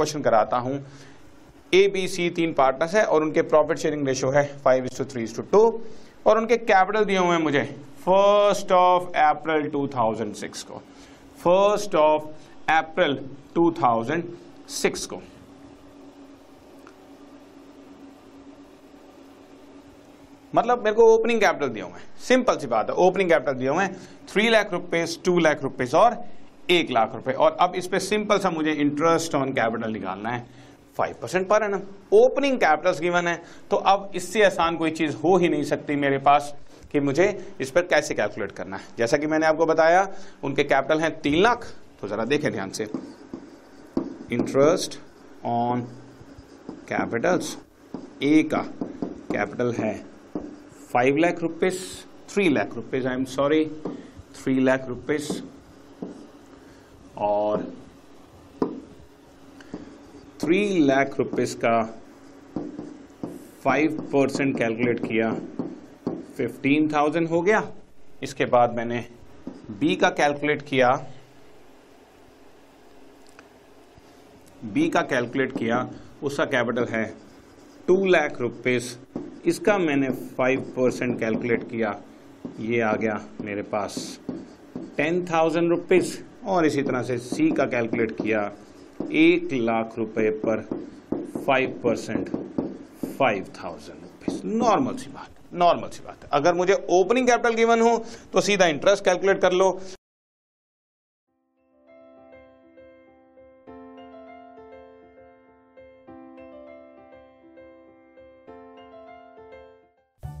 Question कराता हूँ। A B C तीन पार्टनर्स है और उनके प्रॉफिट शेयरिंग रेशियो है five is to three to two और उनके कैपिटल दिए हुए हैं मुझे फ़र्स्ट ऑफ़ अप्रैल 2006 को। फ़र्स्ट ऑफ़ अप्रैल 2006 को। मतलब मेरे को ओपनिंग कैपिटल दिए हुए हैं। सिंपल सी बात है ओपनिंग कैपिटल दिए हुए हैं। Three lakh rupees two lakh rupees और एक लाख रुपए। और अब इस पर सिंपल सा मुझे इंटरेस्ट ऑन कैपिटल निकालना है। Five percent per annum opening capital given है। तो अब इससे आसान कोई चीज़ हो ही नहीं सकती मेरे पास कि मुझे इस पर कैसे कैलकुलेट करना है। जैसा कि मैंने आपको बताया, उनके कैपिटल हैं तीन लाख। तो जरा देखें ध्यान से। इंटरेस्ट ऑन कैपिटल्स ए का कैपिटल है five lakh rupees three lakh rupees I am sorry three lakh rupees और थ्री लाख रुपीज़ का फाइव परसेंट कैलकुलेट किया फिफ्टीन थाउज़ेंड हो गया। इसके बाद मैंने बी का कैलकुलेट किया बी का कैलकुलेट किया, उसका कैपिटल है टू लाख रुपीज़ इसका मैंने फाइव परसेंट कैलकुलेट किया, ये आ गया मेरे पास टेन थाउज़ेंड रुपीज़ और इसी तरह से सी का कैलकुलेट किया, एक लाख रुपए पर five percent five thousand rupees normal सी बात नॉर्मल सी बात। है अगर मुझे ओपनिंग कैपिटल गिवन हो तो सीधा इंटरेस्ट कैलकुलेट कर लो।